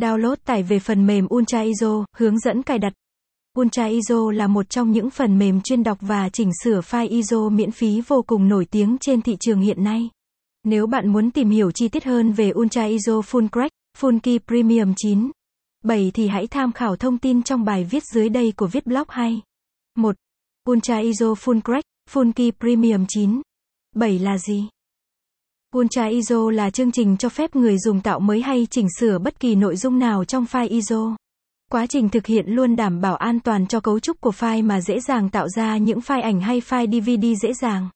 Download tải về phần mềm Ultra ISO, hướng dẫn cài đặt. Ultra ISO là một trong những phần mềm chuyên đọc và chỉnh sửa file ISO miễn phí vô cùng nổi tiếng trên thị trường hiện nay. Nếu bạn muốn tìm hiểu chi tiết hơn về Ultra ISO Full Crack, Full Key Premium 9, 7 thì hãy tham khảo thông tin trong bài viết dưới đây của viết blog hay. 1. Ultra ISO Full Crack, Full Key Premium 9, 7 là gì? Ultra ISO là chương trình cho phép người dùng tạo mới hay chỉnh sửa bất kỳ nội dung nào trong file ISO. Quá trình thực hiện luôn đảm bảo an toàn cho cấu trúc của file mà dễ dàng tạo ra những file ảnh hay file DVD dễ dàng.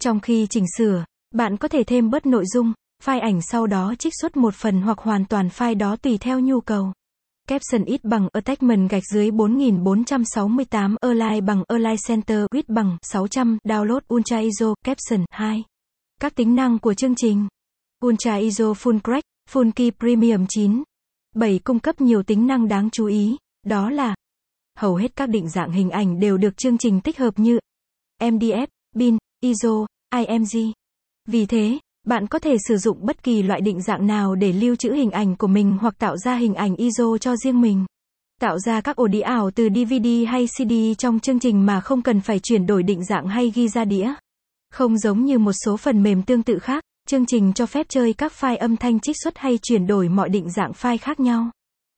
Trong khi chỉnh sửa, bạn có thể thêm bớt nội dung, file ảnh sau đó trích xuất một phần hoặc hoàn toàn file đó tùy theo nhu cầu. Caption ít bằng attachment gạch dưới 4468 Align bằng Align Center width bằng 600 Download Ultra ISO Caption 2 các tính năng của chương trình Ultra ISO Full Crack Full Key Premium 9 7 cung cấp nhiều tính năng đáng chú ý, đó là hầu hết các định dạng hình ảnh đều được chương trình tích hợp như MDF, BIN, ISO, IMG. Vì thế, bạn có thể sử dụng bất kỳ loại định dạng nào để lưu trữ hình ảnh của mình hoặc tạo ra hình ảnh ISO cho riêng mình. Tạo ra các ổ đĩa ảo từ DVD hay CD trong chương trình mà không cần phải chuyển đổi định dạng hay ghi ra đĩa. Không giống như một số phần mềm tương tự khác, chương trình cho phép chơi các file âm thanh trích xuất hay chuyển đổi mọi định dạng file khác nhau.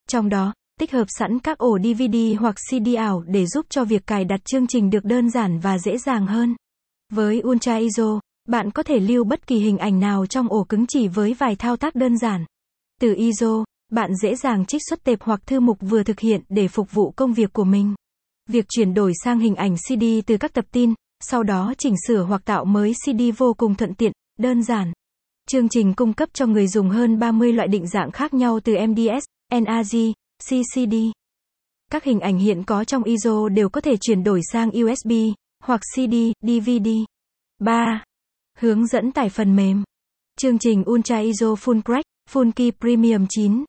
Trong đó, tích hợp sẵn các ổ DVD hoặc CD ảo để giúp cho việc cài đặt chương trình được đơn giản và dễ dàng hơn. Với Ultra ISO, bạn có thể lưu bất kỳ hình ảnh nào trong ổ cứng chỉ với vài thao tác đơn giản. Từ ISO, bạn dễ dàng trích xuất tệp hoặc thư mục vừa thực hiện để phục vụ công việc của mình. Việc chuyển đổi sang hình ảnh CD từ các tập tin, sau đó chỉnh sửa hoặc tạo mới CD vô cùng thuận tiện, đơn giản. Chương trình cung cấp cho người dùng hơn 30 loại định dạng khác nhau từ MDS, NAG, CCD. Các hình ảnh hiện có trong ISO đều có thể chuyển đổi sang USB hoặc CD, DVD. 3. Hướng dẫn tải phần mềm. Chương trình Ultra ISO Full Crack, Full Key Premium 9.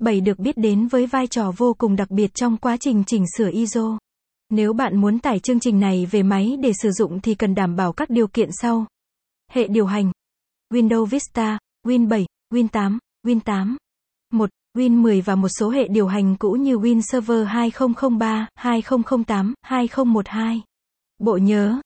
7 được biết đến với vai trò vô cùng đặc biệt trong quá trình chỉnh sửa ISO. Nếu bạn muốn tải chương trình này về máy để sử dụng thì cần đảm bảo các điều kiện sau. Hệ điều hành. Windows Vista, Win 7, Win 8, Win 8. 1. Win 10 và một số hệ điều hành cũ như Win Server 2003, 2008, 2012. Bộ nhớ